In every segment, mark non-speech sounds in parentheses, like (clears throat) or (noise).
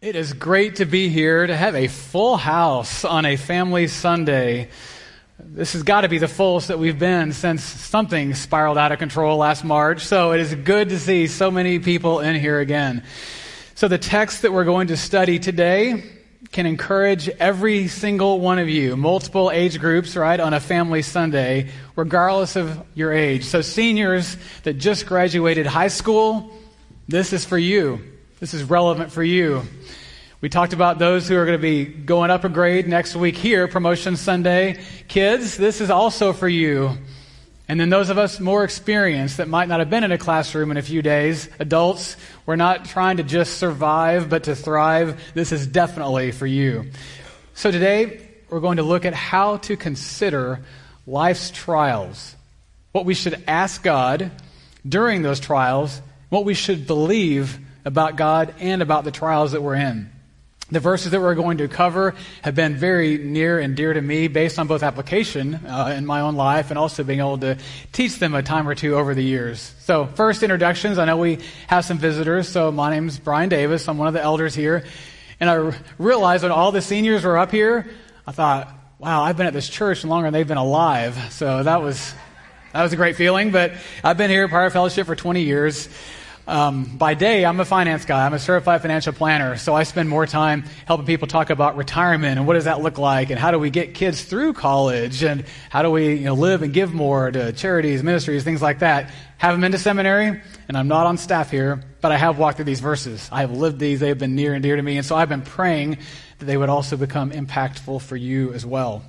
It is great to be here to have a full house on a family Sunday. This has got to be the fullest that we've been since something spiraled out of control last March. So it is good to see so many people in here again. So the text that we're going to study today can encourage every single one of you, multiple age groups, right, on a family Sunday, regardless of your age. So seniors that just graduated high school, this is for you. This is relevant for you. We talked about those who are going to be going up a grade next week here, Promotion Sunday. Kids, this is also for you. And then those of us more experienced that might not have been in a classroom in a few days, adults, we're not trying to just survive, but to thrive. This is definitely for you. So today, we're going to look at how to consider life's trials, what we should ask God during those trials, what we should believe about God and about the trials that we're in. The verses that we're going to cover have been very near and dear to me based on both application uh, in my own life and also being able to teach them a time or two over the years. So, first introductions. I know we have some visitors. So, my name's Brian Davis. I'm one of the elders here. And I realized when all the seniors were up here, I thought, wow, I've been at this church longer than they've been alive. So, that was, that was a great feeling. But I've been here at Prior Fellowship for 20 years. Um, by day, I'm a finance guy. I'm a certified financial planner. So I spend more time helping people talk about retirement and what does that look like and how do we get kids through college and how do we you know, live and give more to charities, ministries, things like that. Haven't been to seminary and I'm not on staff here, but I have walked through these verses. I have lived these. They have been near and dear to me. And so I've been praying that they would also become impactful for you as well.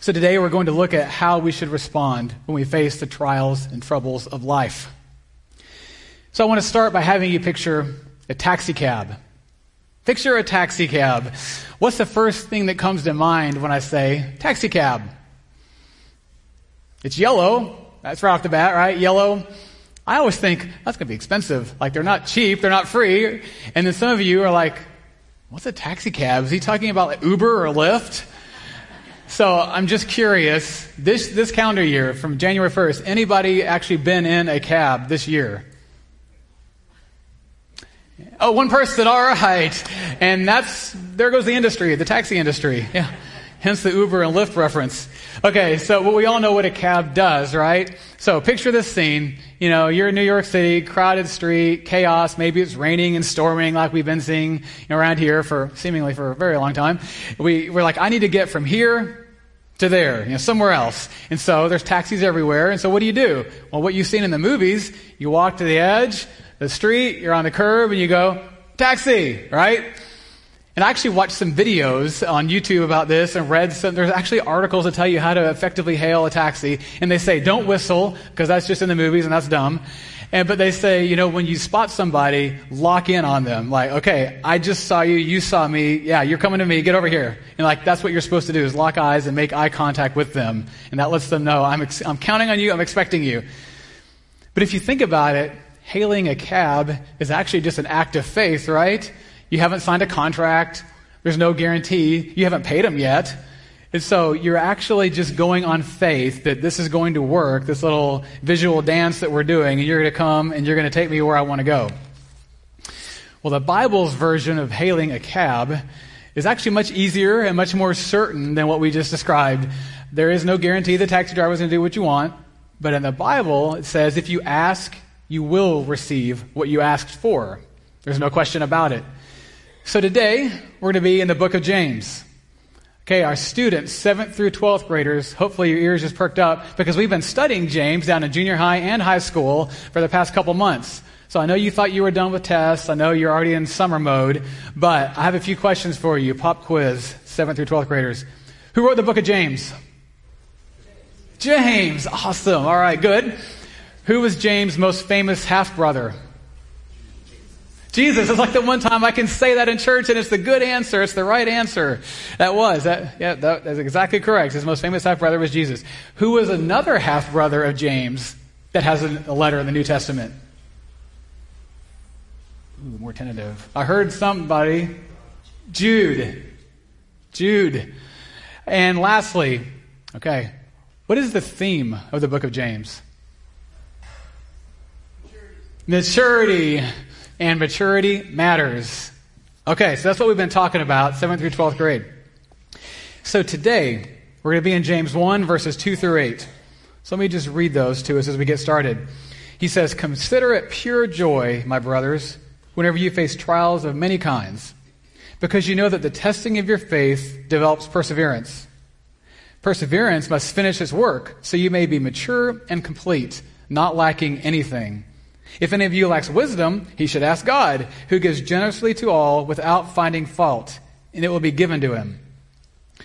So today we're going to look at how we should respond when we face the trials and troubles of life. So I want to start by having you picture a taxi cab. Picture a taxi cab. What's the first thing that comes to mind when I say taxi cab? It's yellow. That's right off the bat, right? Yellow. I always think that's going to be expensive. Like they're not cheap, they're not free. And then some of you are like, what's a taxi cab? Is he talking about like Uber or Lyft? So I'm just curious. This this calendar year, from January 1st, anybody actually been in a cab this year? Oh, one person, all right. And that's, there goes the industry, the taxi industry. Yeah. Hence the Uber and Lyft reference. Okay, so well, we all know what a cab does, right? So picture this scene. You know, you're in New York City, crowded street, chaos. Maybe it's raining and storming like we've been seeing you know, around here for seemingly for a very long time. We, we're like, I need to get from here to there, you know, somewhere else. And so there's taxis everywhere. And so what do you do? Well, what you've seen in the movies, you walk to the edge, the street, you're on the curb, and you go, taxi, right? And I actually watched some videos on YouTube about this and read some, there's actually articles that tell you how to effectively hail a taxi. And they say, don't whistle, because that's just in the movies and that's dumb. And, but they say, you know, when you spot somebody, lock in on them. Like, okay, I just saw you, you saw me, yeah, you're coming to me, get over here. And like, that's what you're supposed to do is lock eyes and make eye contact with them. And that lets them know, I'm, ex- I'm counting on you, I'm expecting you. But if you think about it, hailing a cab is actually just an act of faith, right? You haven't signed a contract. There's no guarantee. You haven't paid them yet. And so you're actually just going on faith that this is going to work, this little visual dance that we're doing, and you're going to come and you're going to take me where I want to go. Well, the Bible's version of hailing a cab is actually much easier and much more certain than what we just described. There is no guarantee the taxi driver is going to do what you want. But in the Bible, it says if you ask, you will receive what you asked for. There's no question about it. So today, we're going to be in the book of James. Okay, our students, 7th through 12th graders, hopefully your ears just perked up because we've been studying James down in junior high and high school for the past couple months. So I know you thought you were done with tests. I know you're already in summer mode, but I have a few questions for you. Pop quiz, 7th through 12th graders. Who wrote the book of James? James. Awesome. All right, good. Who was James' most famous half brother? Jesus. It's like the one time I can say that in church and it's the good answer. It's the right answer. That was. That, yeah, that, that's exactly correct. His most famous half brother was Jesus. Who was another half brother of James that has a, letter in the New Testament? Ooh, more tentative. I heard somebody. Jude. Jude. And lastly, okay, what is the theme of the book of James? Maturity. And maturity matters. Okay, so that's what we've been talking about, 7th through 12th grade. So today, we're going to be in James 1, verses 2 through 8. So let me just read those to us as we get started. He says, Consider it pure joy, my brothers, whenever you face trials of many kinds, because you know that the testing of your faith develops perseverance. Perseverance must finish its work, so you may be mature and complete, not lacking anything. If any of you lacks wisdom, he should ask God, who gives generously to all without finding fault, and it will be given to him.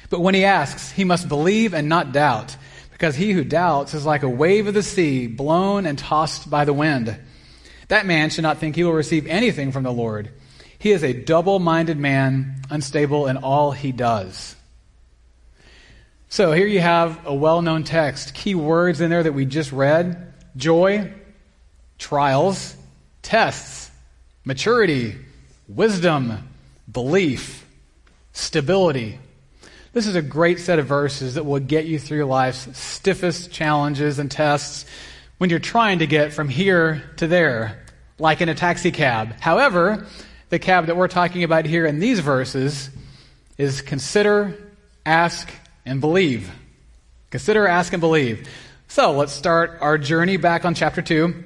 But when he asks, he must believe and not doubt, because he who doubts is like a wave of the sea, blown and tossed by the wind. That man should not think he will receive anything from the Lord. He is a double minded man, unstable in all he does. So here you have a well known text. Key words in there that we just read joy, trials, tests, maturity, wisdom, belief, stability. This is a great set of verses that will get you through life's stiffest challenges and tests when you're trying to get from here to there, like in a taxi cab. However, the cab that we're talking about here in these verses is consider, ask, and believe. Consider, ask, and believe. So let's start our journey back on chapter 2.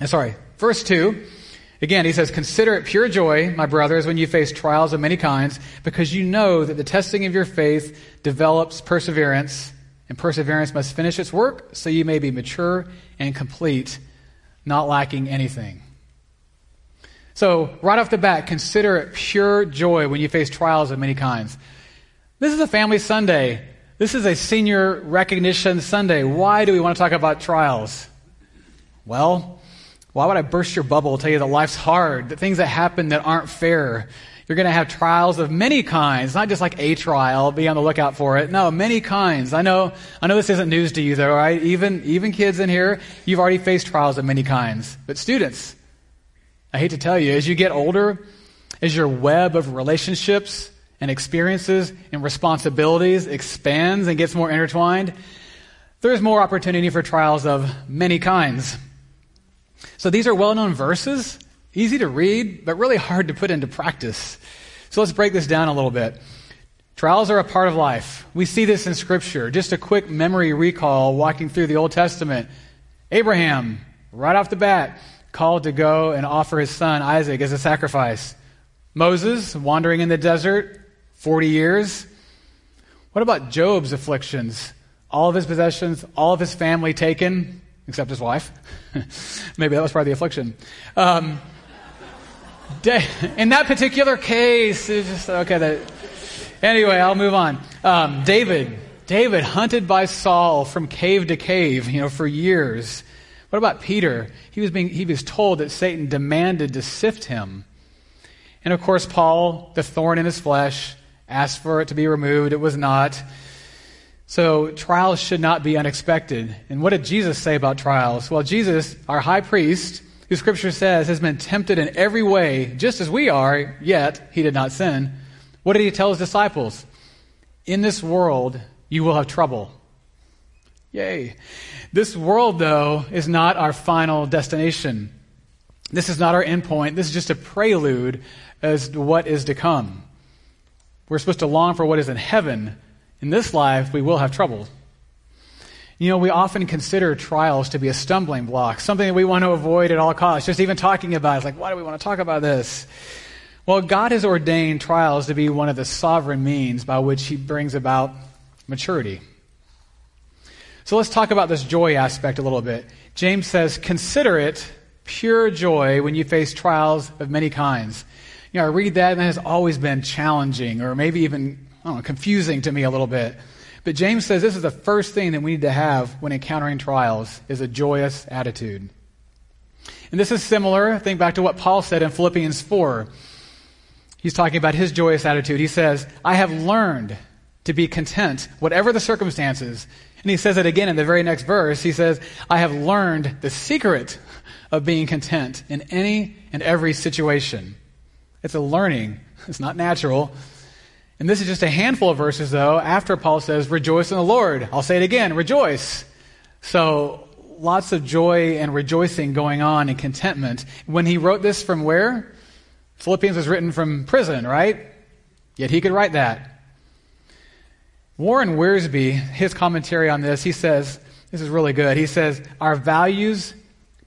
Uh, sorry, verse 2. Again, he says, Consider it pure joy, my brothers, when you face trials of many kinds, because you know that the testing of your faith develops perseverance, and perseverance must finish its work, so you may be mature and complete, not lacking anything. So, right off the bat, consider it pure joy when you face trials of many kinds. This is a family Sunday. This is a senior recognition Sunday. Why do we want to talk about trials? Well, why would I burst your bubble, tell you that life's hard, that things that happen that aren't fair? You're going to have trials of many kinds, not just like a trial, be on the lookout for it. No, many kinds. I know, I know this isn't news to you though, right? Even, even kids in here, you've already faced trials of many kinds. But students, I hate to tell you, as you get older, as your web of relationships and experiences and responsibilities expands and gets more intertwined, there's more opportunity for trials of many kinds. So these are well known verses, easy to read, but really hard to put into practice. So let's break this down a little bit. Trials are a part of life. We see this in Scripture. Just a quick memory recall walking through the Old Testament. Abraham, right off the bat, called to go and offer his son Isaac as a sacrifice. Moses, wandering in the desert, 40 years. What about Job's afflictions? All of his possessions, all of his family taken, except his wife. (laughs) Maybe that was part of the affliction. Um, in that particular case, it's just okay. That anyway, I'll move on. Um, David, David hunted by Saul from cave to cave, you know, for years. What about Peter? He was being he was told that Satan demanded to sift him. And of course, Paul, the thorn in his flesh, asked for it to be removed. It was not. So trials should not be unexpected. And what did Jesus say about trials? Well, Jesus, our high priest, who scripture says has been tempted in every way, just as we are, yet he did not sin. What did he tell his disciples? In this world, you will have trouble. Yay. This world, though, is not our final destination. This is not our end point. This is just a prelude as to what is to come. We're supposed to long for what is in heaven, in this life, we will have trouble. You know, we often consider trials to be a stumbling block, something that we want to avoid at all costs. Just even talking about it, it's like, why do we want to talk about this? Well, God has ordained trials to be one of the sovereign means by which He brings about maturity. So let's talk about this joy aspect a little bit. James says, Consider it pure joy when you face trials of many kinds. You know, I read that and it has always been challenging or maybe even know, confusing to me a little bit. But James says this is the first thing that we need to have when encountering trials is a joyous attitude. And this is similar, think back to what Paul said in Philippians 4. He's talking about his joyous attitude. He says, I have learned to be content, whatever the circumstances. And he says it again in the very next verse. He says, I have learned the secret of being content in any and every situation. It's a learning, it's not natural. And this is just a handful of verses, though, after Paul says, Rejoice in the Lord. I'll say it again, rejoice. So, lots of joy and rejoicing going on and contentment. When he wrote this from where? Philippians was written from prison, right? Yet he could write that. Warren Wiersbe, his commentary on this, he says, this is really good. He says, Our values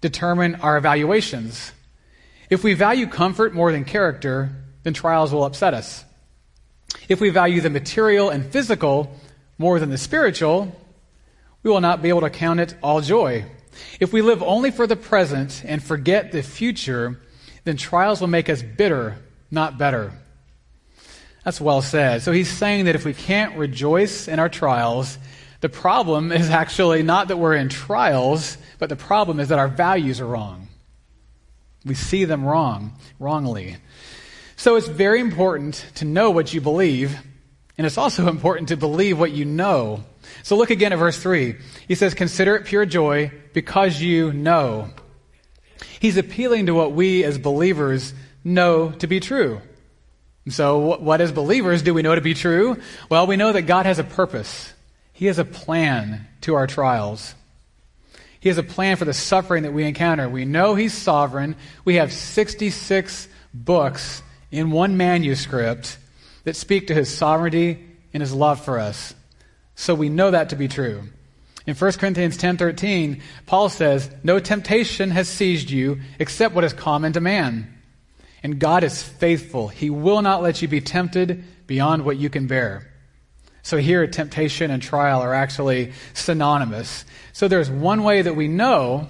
determine our evaluations. If we value comfort more than character, then trials will upset us. If we value the material and physical more than the spiritual, we will not be able to count it all joy. If we live only for the present and forget the future, then trials will make us bitter, not better. That's well said. So he's saying that if we can't rejoice in our trials, the problem is actually not that we're in trials, but the problem is that our values are wrong. We see them wrong, wrongly. So it's very important to know what you believe, and it's also (laughs) important to believe what you know. So look again at verse 3. He says, Consider it pure joy because you know. He's appealing to what we as believers know to be true. So, what as believers do we know to be true? Well, we know that God has a purpose. He has a plan to our trials. He has a plan for the suffering that we encounter. We know He's sovereign. We have 66 books in one manuscript that speak to His sovereignty and His love for us. So we know that to be true. In 1 Corinthians 10:13, Paul says, "No temptation has seized you except what is common to man." And God is faithful. He will not let you be tempted beyond what you can bear. So here, temptation and trial are actually synonymous. So there's one way that we know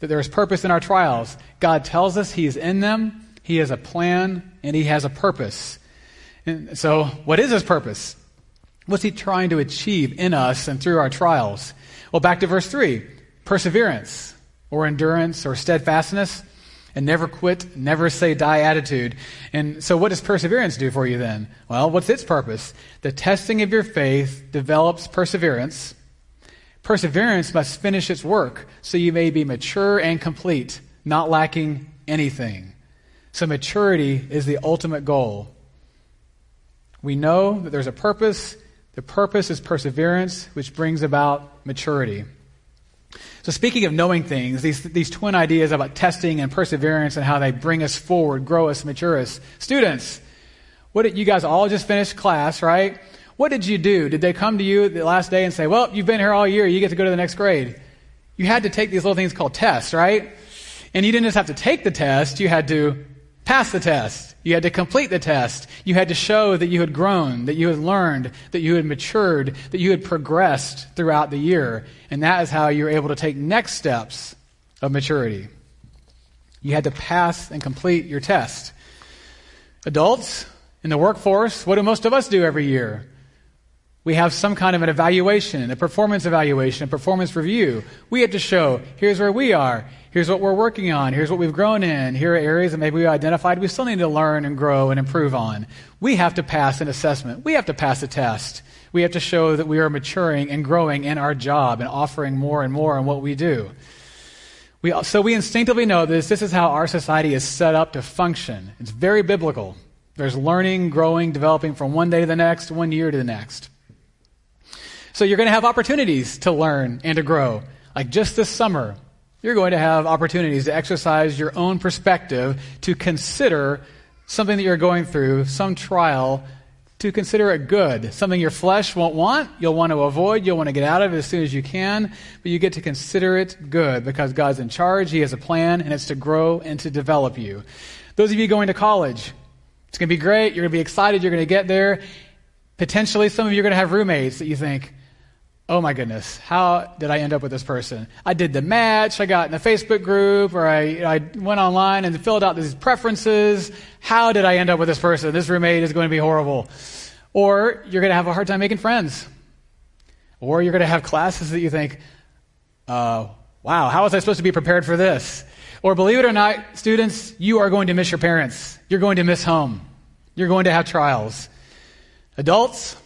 that there's purpose in our trials. God tells us He's in them, He has a plan, and He has a purpose. And so, what is His purpose? What's He trying to achieve in us and through our trials? Well, back to verse 3 perseverance, or endurance, or steadfastness and never quit, never say die attitude. And so, what does perseverance do for you then? Well, what's its purpose? The testing of your faith develops perseverance. Perseverance must finish its work so you may be mature and complete, not lacking anything. So, maturity is the ultimate goal. We know that there's a purpose. The purpose is perseverance, which brings about maturity. So, speaking of knowing things, these, these twin ideas about testing and perseverance and how they bring us forward, grow us, mature us. Students, what did you guys all just finished class, right? What did you do? Did they come to you the last day and say, Well, you've been here all year, you get to go to the next grade? You had to take these little things called tests, right? And you didn't just have to take the test, you had to pass the test. You had to complete the test. You had to show that you had grown, that you had learned, that you had matured, that you had progressed throughout the year. And that is how you were able to take next steps of maturity. You had to pass and complete your test. Adults in the workforce, what do most of us do every year? We have some kind of an evaluation, a performance evaluation, a performance review. We have to show here's where we are, here's what we're working on, here's what we've grown in, here are areas that maybe we identified we still need to learn and grow and improve on. We have to pass an assessment. We have to pass a test. We have to show that we are maturing and growing in our job and offering more and more in what we do. We, so we instinctively know this. This is how our society is set up to function. It's very biblical. There's learning, growing, developing from one day to the next, one year to the next. So you're going to have opportunities to learn and to grow. Like just this summer, you're going to have opportunities to exercise your own perspective, to consider something that you're going through, some trial, to consider it good. Something your flesh won't want, you'll want to avoid, you'll want to get out of it as soon as you can, but you get to consider it good because God's in charge, He has a plan, and it's to grow and to develop you. Those of you going to college, it's going to be great, you're going to be excited, you're going to get there. Potentially, some of you are going to have roommates that you think, oh my goodness, how did I end up with this person? I did the match, I got in the Facebook group, or I, I went online and filled out these preferences. How did I end up with this person? This roommate is going to be horrible. Or you're going to have a hard time making friends. Or you're going to have classes that you think, uh, wow, how was I supposed to be prepared for this? Or believe it or not, students, you are going to miss your parents. You're going to miss home. You're going to have trials. Adults,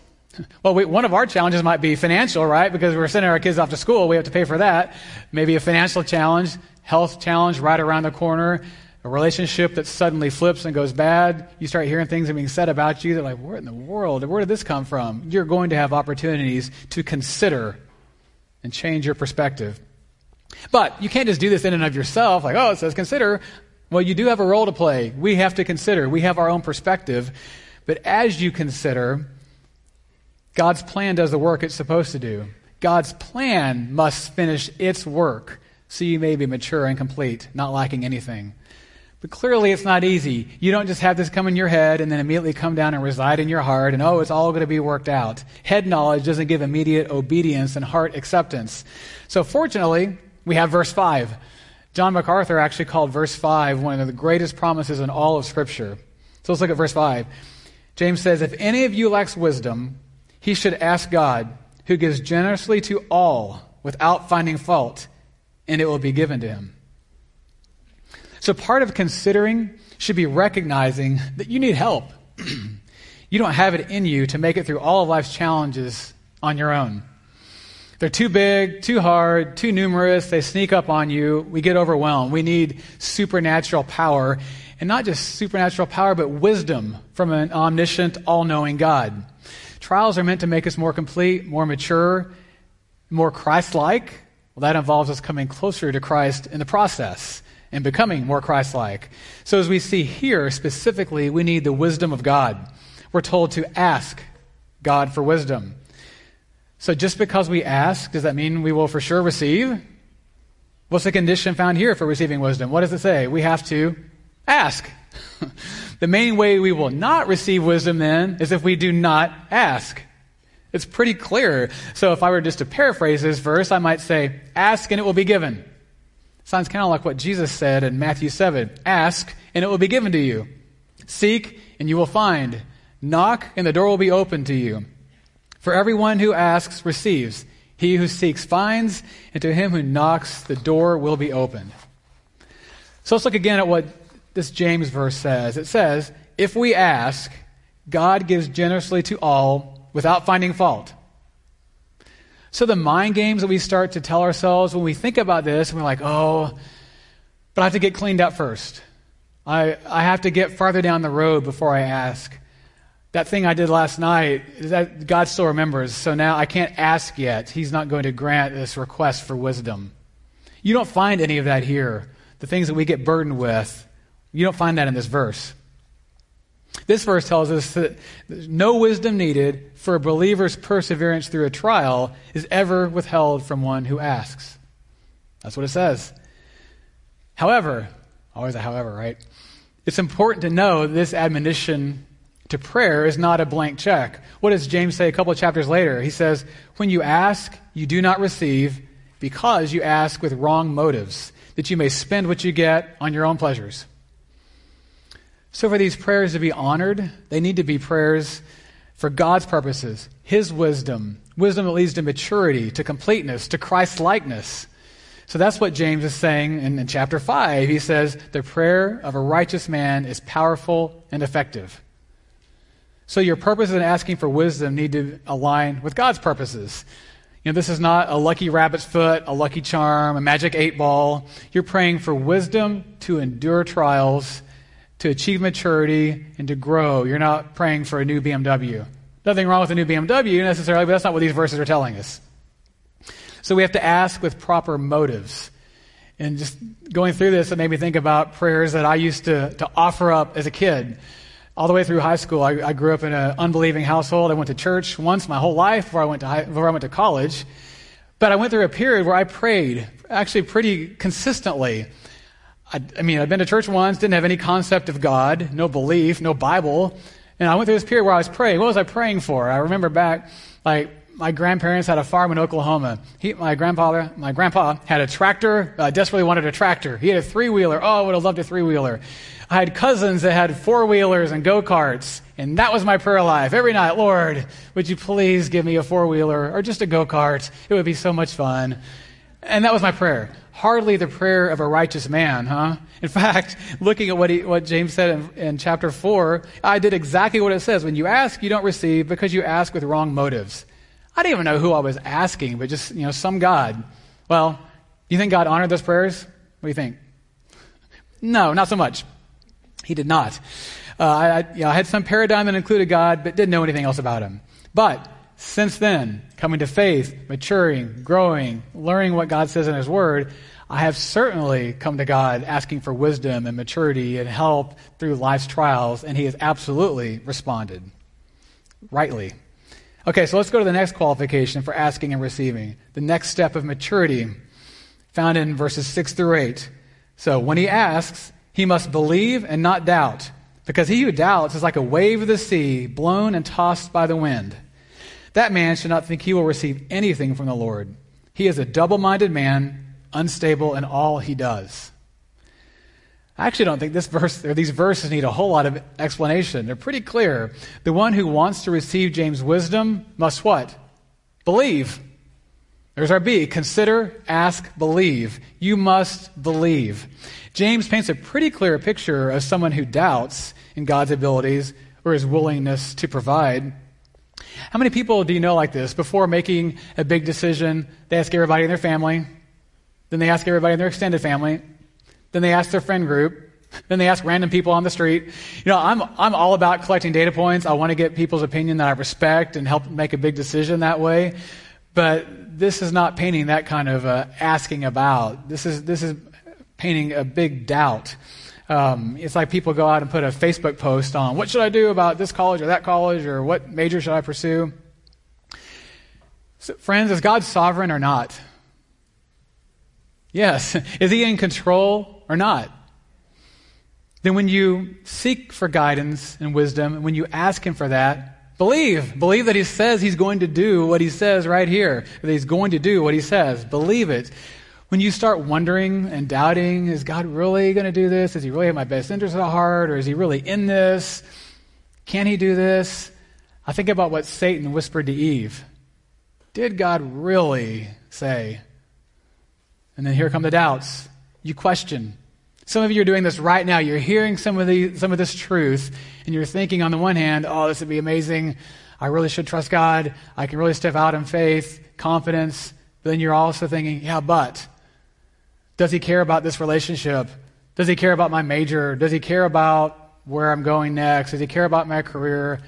well, we, one of our challenges might be financial, right? Because we're sending our kids off to school, we have to pay for that. Maybe a financial challenge, health challenge right around the corner, a relationship that suddenly flips and goes bad. You start hearing things being said about you. They're like, "What in the world? Where did this come from?" You're going to have opportunities to consider and change your perspective. But you can't just do this in and of yourself. Like, oh, it says consider. Well, you do have a role to play. We have to consider. We have our own perspective. But as you consider, God's plan does the work it's supposed to do. God's plan must finish its work so you may be mature and complete, not lacking anything. But clearly, it's not easy. You don't just have this come in your head and then immediately come down and reside in your heart and, oh, it's all going to be worked out. Head knowledge doesn't give immediate obedience and heart acceptance. So, fortunately, we have verse 5. John MacArthur actually called verse 5 one of the greatest promises in all of Scripture. So, let's look at verse 5. James says, If any of you lacks wisdom, he should ask God, who gives generously to all without finding fault, and it will be given to him. So part of considering should be recognizing that you need help. (clears throat) you don't have it in you to make it through all of life's challenges on your own. They're too big, too hard, too numerous. They sneak up on you. We get overwhelmed. We need supernatural power. And not just supernatural power, but wisdom from an omniscient, all knowing God. Trials are meant to make us more complete, more mature, more Christ like. Well, that involves us coming closer to Christ in the process and becoming more Christ like. So, as we see here specifically, we need the wisdom of God. We're told to ask God for wisdom. So, just because we ask, does that mean we will for sure receive? What's the condition found here for receiving wisdom? What does it say? We have to ask. (laughs) the main way we will not receive wisdom then is if we do not ask. It's pretty clear. So if I were just to paraphrase this verse, I might say, Ask and it will be given. Sounds kind of like what Jesus said in Matthew 7 Ask, and it will be given to you. Seek, and you will find. Knock, and the door will be opened to you. For everyone who asks receives. He who seeks finds, and to him who knocks, the door will be opened. So let's look again at what this James verse says. It says, If we ask, God gives generously to all without finding fault. So the mind games that we start to tell ourselves when we think about this, and we're like, oh, but I have to get cleaned up first. I, I have to get farther down the road before I ask. That thing I did last night, that God still remembers, so now I can't ask yet. He's not going to grant this request for wisdom. You don't find any of that here. The things that we get burdened with, you don't find that in this verse. This verse tells us that no wisdom needed for a believer's perseverance through a trial is ever withheld from one who asks. That's what it says. However, always a however, right? It's important to know this admonition to prayer is not a blank check. What does James say a couple of chapters later? He says, When you ask, you do not receive because you ask with wrong motives, that you may spend what you get on your own pleasures. So, for these prayers to be honored, they need to be prayers for God's purposes, His wisdom, wisdom that leads to maturity, to completeness, to Christ likeness. So that's what James is saying in, in, chapter 5. He says, The prayer of a righteous man is powerful and effective. So your purposes in asking for wisdom need to align with God's purposes. You know, this is not a lucky rabbit's foot, a lucky charm, a magic eight ball. You're praying for wisdom to endure trials to achieve maturity and to grow. You're not praying for a new BMW. Nothing wrong with a new BMW necessarily, but that's not what these verses are telling us. So we have to ask with proper motives. And just going through this, it made me think about prayers that I used to, to offer up as a kid. All the way through high school, I, I grew up in an unbelieving household. I went to church once my whole life before I went to, high, before I went to college. But I went through a period where I prayed actually pretty consistently. I, I mean, I'd been to church once, didn't have any concept of God, no belief, no Bible. And I went through this period where I was praying. What was I praying for? I remember back, like, my grandparents had a farm in Oklahoma. He, my grandfather, my grandpa had a tractor, uh, desperately wanted a tractor. He had a three wheeler. Oh, I would have loved a three wheeler. I had cousins that had four wheelers and go karts, and that was my prayer life. Every night, Lord, would you please give me a four wheeler or just a go kart? It would be so much fun. And that was my prayer hardly the prayer of a righteous man, huh? In fact, (laughs) looking at what, he, what James said in, in chapter 4, I did exactly what it says. When you ask, you don't receive because you ask with wrong motives. I didn't even know who I was asking, but just, you know, some God. Well, you think God honored those prayers? What do you think? No, not so much. He did not. Uh, I, you know, I had some paradigm that included God, but didn't know anything else about him. But since then, coming to faith, maturing, growing, learning what God says in His Word, I have certainly come to God asking for wisdom and maturity and help through life's trials, and He has absolutely responded. Rightly. Okay, so let's go to the next qualification for asking and receiving. The next step of maturity, found in verses 6 through 8. So when he asks, he must believe and not doubt, because he who doubts is like a wave of the sea, blown and tossed by the wind. That man should not think he will receive anything from the Lord. He is a double minded man, unstable in all he does. I actually don't think this verse or these verses need a whole lot of explanation. They're pretty clear. The one who wants to receive James' wisdom must what? Believe. There's our B. Consider, ask, believe. You must believe. James paints a pretty clear picture of someone who doubts in God's abilities or his willingness to provide. How many people do you know like this? Before making a big decision, they ask everybody in their family, then they ask everybody in their extended family, then they ask their friend group. Then they ask random people on the street. You know, I'm, I'm all about collecting data points. I want to get people's opinion that I respect and help make a big decision that way. But this is not painting that kind of uh, asking about. This is, this is painting a big doubt. Um, it's like people go out and put a Facebook post on what should I do about this college or that college or what major should I pursue? So, friends, is God sovereign or not? Yes. (laughs) Is he in control or not? Then when you seek for guidance and wisdom, and when you ask him for that, believe. Believe that he says he's going to do what he says right here. That he's going to do what he says. Believe it. When you start wondering and doubting, is God really going to do this? Does he really have my best interest at heart? Or is he really in this? Can he do this? I think about what Satan whispered to Eve. Did God really say, and then here come the doubts. You question. Some of you are doing this right now. You're hearing some of, the, some of this truth, and you're thinking, on the one hand, oh, this would be amazing. I really should trust God. I can really step out in faith, confidence. But then you're also thinking, yeah, but does he care about this relationship? Does he care about my major? Does he care about where I'm going next? Does he care about my career?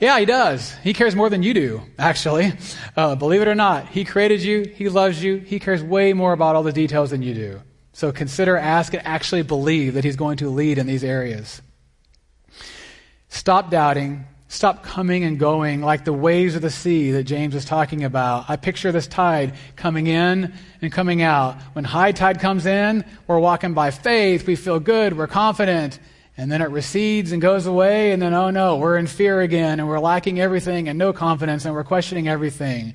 Yeah, he does. He cares more than you do, actually. Uh, believe it or not, he created you, he loves you, he cares way more about all the details than you do. So consider, ask, and actually believe that he's going to lead in these areas. Stop doubting. Stop coming and going like the waves of the sea that James is talking about. I picture this tide coming in and coming out. When high tide comes in, we're walking by faith. We feel good. We're confident. And then it recedes and goes away, and then, oh no, we're in fear again, and we're lacking everything and no confidence, and we're questioning everything.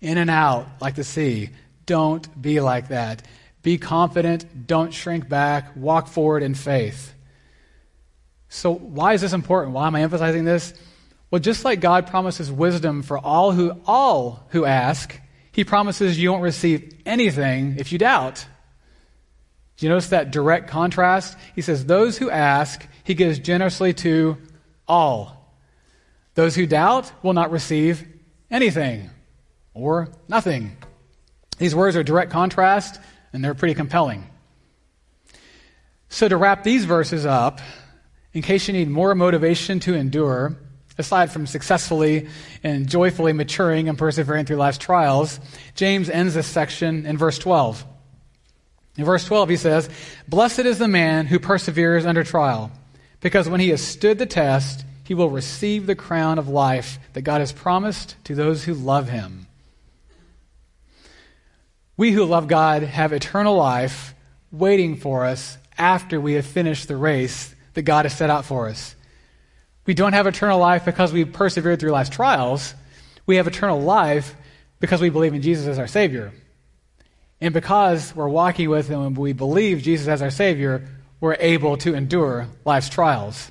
In and out, like the sea. Don't be like that. Be confident. Don't shrink back. Walk forward in faith. So, why is this important? Why am I emphasizing this? Well, just like God promises wisdom for all who, all who ask, He promises you won't receive anything if you doubt. Do you notice that direct contrast? He says, Those who ask, he gives generously to all. Those who doubt will not receive anything or nothing. These words are direct contrast, and they're pretty compelling. So, to wrap these verses up, in case you need more motivation to endure, aside from successfully and joyfully maturing and persevering through life's trials, James ends this section in verse 12. In verse 12, he says, Blessed is the man who perseveres under trial, because when he has stood the test, he will receive the crown of life that God has promised to those who love him. We who love God have eternal life waiting for us after we have finished the race that God has set out for us. We don't have eternal life because we persevered through life's trials. We have eternal life because we believe in Jesus as our Savior. And because we're walking with Him and we believe Jesus as our Savior, we're able to endure life's trials.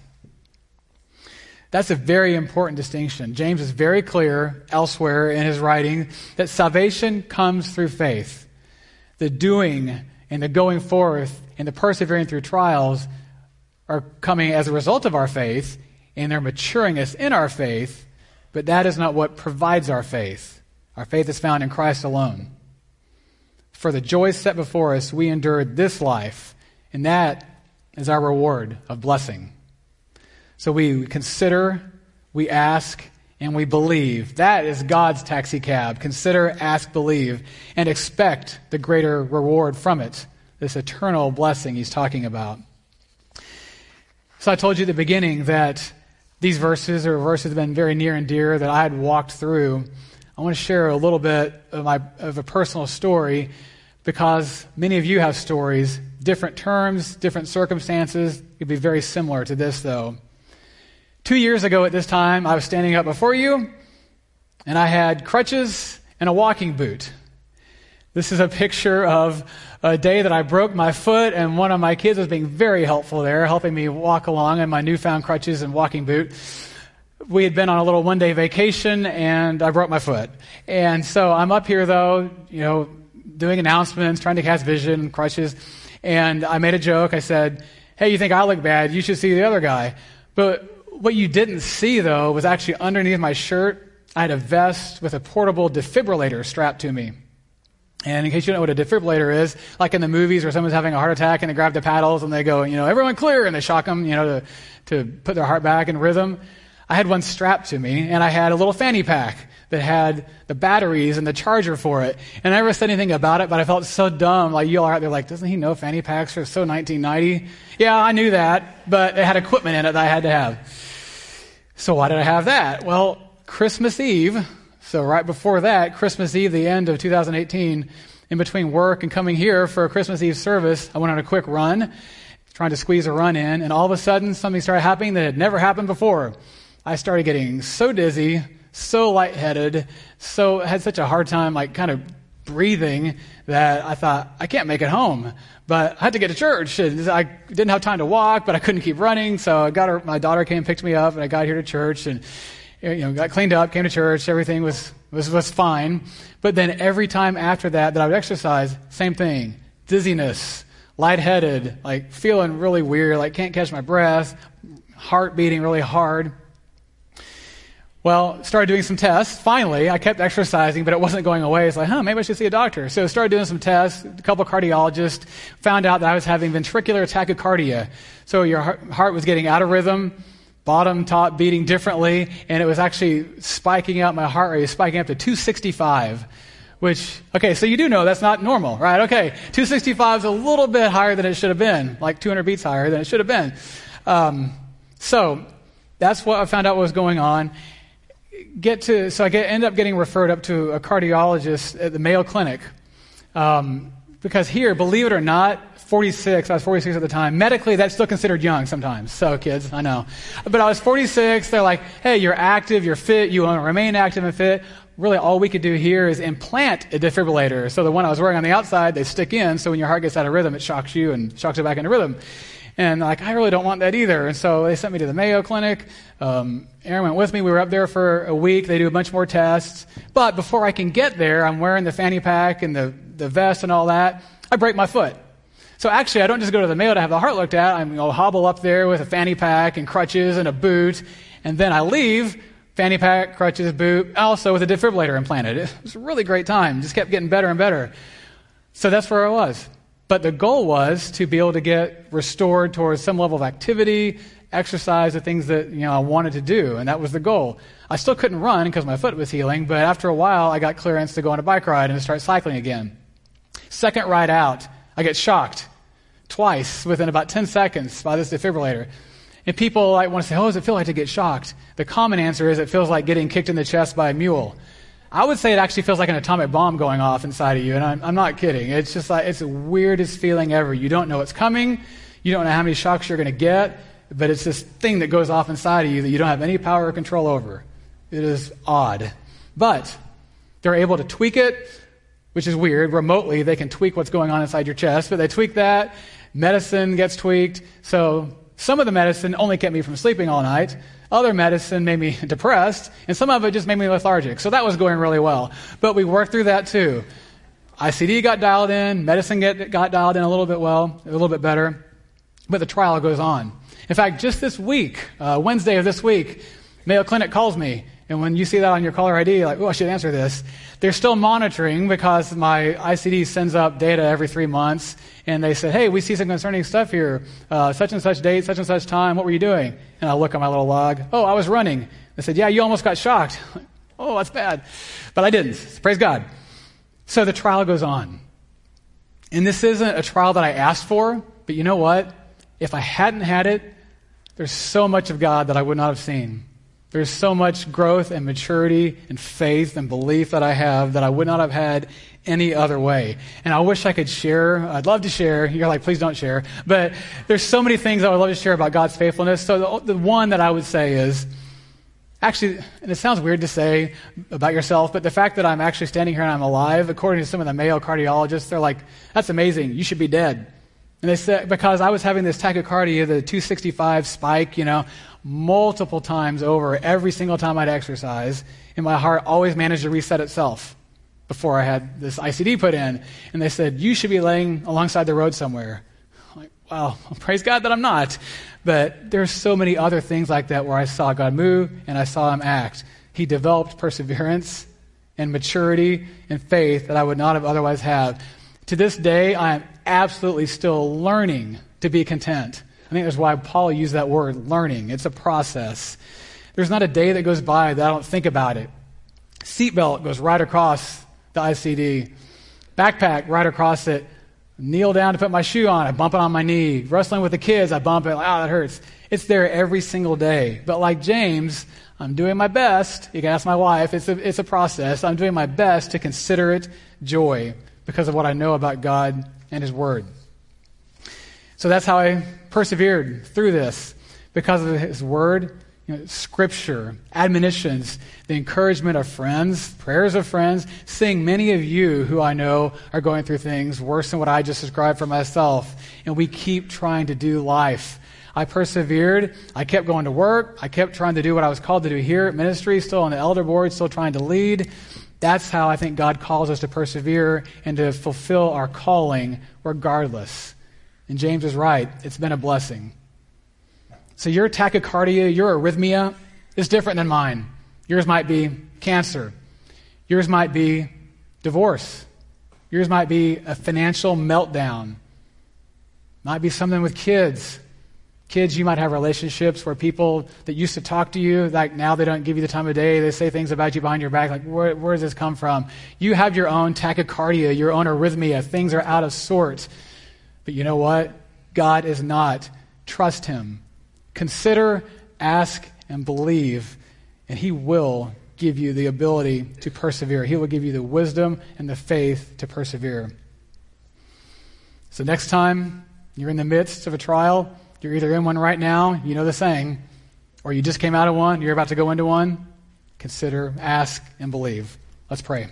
That's a very important distinction. James is very clear elsewhere in his writing that salvation comes through faith. The doing and the going forth and the persevering through trials are coming as a result of our faith, and they're maturing us in our faith, but that is not what provides our faith. Our faith is found in Christ alone. For the joy set before us, we endured this life, and that is our reward of blessing. So we consider, we ask, and we believe. That is God's taxi cab. Consider, ask, believe, and expect the greater reward from it. This eternal blessing he's talking about. So I told you at the beginning that these verses are verses that have been very near and dear that I had walked through. I want to share a little bit of, my, of a personal story because many of you have stories, different terms, different circumstances. It could be very similar to this, though. Two years ago at this time, I was standing up before you, and I had crutches and a walking boot. This is a picture of a day that I broke my foot, and one of my kids was being very helpful there, helping me walk along in my newfound crutches and walking boot. We had been on a little one day vacation, and I broke my foot. And so I'm up here, though, you know, doing announcements, trying to cast vision, crutches. And I made a joke. I said, Hey, you think I look bad? You should see the other guy. But what you didn't see, though, was actually underneath my shirt, I had a vest with a portable defibrillator strapped to me. And in case you don't know what a defibrillator is, like in the movies where someone's having a heart attack and they grab the paddles and they go, you know, everyone clear, and they shock them, you know, to, to put their heart back in rhythm. I had one strapped to me, and I had a little fanny pack that had the batteries and the charger for it. And I never said anything about it, but I felt so dumb. Like you all are out there like, doesn't he know fanny packs are so 1990? Yeah, I knew that, but it had equipment in it that I had to have. So why did I have that? Well, Christmas Eve, so right before that, Christmas Eve, the end of 2018, in between work and coming here for a Christmas Eve service, I went on a quick run, trying to squeeze a run in, and all of a sudden something started happening that had never happened before. I started getting so dizzy, so lightheaded, so had such a hard time like kind of breathing that I thought, I can't make it home. But I had to get to church. And I didn't have time to walk, but I couldn't keep running. So I got her, my daughter came picked me up, and I got here to church and you know, got cleaned up, came to church. Everything was, was, was fine. But then every time after that that I would exercise, same thing. Dizziness, lightheaded, like feeling really weird, like can't catch my breath, heart beating really hard. Well, started doing some tests. Finally, I kept exercising, but it wasn't going away. It's like, huh, maybe I should see a doctor. So started doing some tests. A couple cardiologists found out that I was having ventricular tachycardia. So your heart was getting out of rhythm, bottom, top beating differently, and it was actually spiking up, my heart rate spiking up to 265. Which, okay, so you do know that's not normal, right? Okay, 265 is a little bit higher than it should have been, like 200 beats higher than it should have been. Um, so that's what I found out what was going on get to, so I get, end up getting referred up to a cardiologist at the Mayo Clinic. Um, because here, believe it or not, 46, I was 46 at the time. Medically, that's still considered young sometimes. So, kids, I know. But I was 46. They're like, hey, you're active, you're fit, you want to remain active and fit. Really, all we could do here is implant a defibrillator. So, the one I was wearing on the outside, they stick in, so when your heart gets out of rhythm, it shocks you and shocks it back into rhythm. And like, I really don't want that either. And so they sent me to the Mayo Clinic. Um, Aaron went with me. We were up there for a week. They do a bunch more tests. But before I can get there, I'm wearing the fanny pack and the, the vest and all that. I break my foot. So actually, I don't just go to the Mayo to have the heart looked at. I'm, I'll hobble up there with a fanny pack and crutches and a boot. And then I leave, fanny pack, crutches, boot, also with a defibrillator implanted. It was a really great time. Just kept getting better and better. So that's where I was. But the goal was to be able to get restored towards some level of activity, exercise, the things that you know I wanted to do, and that was the goal. I still couldn't run because my foot was healing, but after a while, I got clearance to go on a bike ride and to start cycling again. Second ride out, I get shocked twice within about 10 seconds by this defibrillator. And people like want to say, "Oh, does it feel like to get shocked?" The common answer is it feels like getting kicked in the chest by a mule. I would say it actually feels like an atomic bomb going off inside of you, and I'm, I'm not kidding. It's just like, it's the weirdest feeling ever. You don't know what's coming, you don't know how many shocks you're going to get, but it's this thing that goes off inside of you that you don't have any power or control over. It is odd. But they're able to tweak it, which is weird. Remotely, they can tweak what's going on inside your chest, but they tweak that. Medicine gets tweaked. So some of the medicine only kept me from sleeping all night. Other medicine made me (laughs) depressed, and some of it just made me lethargic. So that was going really well. But we worked through that too. ICD got dialed in, medicine get, got dialed in a little bit well, a little bit better, but the trial goes on. In fact, just this week, uh, Wednesday of this week, Mayo Clinic calls me And when you see that on your caller ID, you're like, oh, I should answer this. They're still monitoring because my ICD sends up data every three months, and they said, hey, we see some concerning stuff here. Uh, such and such date, such and such time. What were you doing? And I look at my little log. Oh, I was running. They said, yeah, you almost got shocked. (laughs) oh, that's bad. But I didn't. Praise God. So the trial goes on. And this isn't a trial that I asked for, but you know what? If I hadn't had it, there's so much of God that I would not have seen. There's so much growth and maturity and faith and belief that I have that I would not have had any other way. And I wish I could share. I'd love to share. You're like, please don't share. But there's so many things I would love to share about God's faithfulness. So the, the one that I would say is, actually, and it sounds weird to say about yourself, but the fact that I'm actually standing here and I'm alive, according to some of the Mayo cardiologists, they're like, that's amazing. You should be dead. And they said, because I was having this tachycardia, the 265 spike, you know, multiple times over, every single time I'd exercise, and my heart always managed to reset itself before I had this ICD put in. And they said, You should be laying alongside the road somewhere. I'm like, well, (laughs) praise God that I'm not. But there's so many other things like that where I saw God move and I saw Him act. He developed perseverance and maturity and faith that I would not have otherwise had. To this day, I am absolutely still learning to be content. I think that's why Paul used that word, learning. It's a process. There's not a day that goes by that I don't think about it. Seatbelt goes right across the ICD. Backpack right across it. Kneel down to put my shoe on. I bump it on my knee. Wrestling with the kids, I bump it. Oh, that hurts. It's there every single day. But like James, I'm doing my best. You can ask my wife. It's a, it's a process. I'm doing my best to consider it joy because of what I know about God and His Word. So that's how I persevered through this because of His Word, you know, Scripture, admonitions, the encouragement of friends, prayers of friends, seeing many of you who I know are going through things worse than what I just described for myself. And we keep trying to do life. I persevered. I kept going to work. I kept trying to do what I was called to do here at ministry, still on the elder board, still trying to lead. That's how I think God calls us to persevere and to fulfill our calling regardless. And James is right. It's been a blessing. So your tachycardia, your arrhythmia is different than mine. Yours might be cancer. Yours might be divorce. Yours might be a financial meltdown. Might be something with kids. Kids, you might have relationships where people that used to talk to you, like now they don't give you the time of day. They say things about you behind your back, like, where, where does this come from? You have your own tachycardia, your own arrhythmia. Things are out of sorts. But you know what? God is not. Trust Him. Consider, ask, and believe, and He will give you the ability to persevere. He will give you the wisdom and the faith to persevere. So, next time you're in the midst of a trial, you're either in one right now, you know the saying, or you just came out of one, you're about to go into one. Consider, ask, and believe. Let's pray.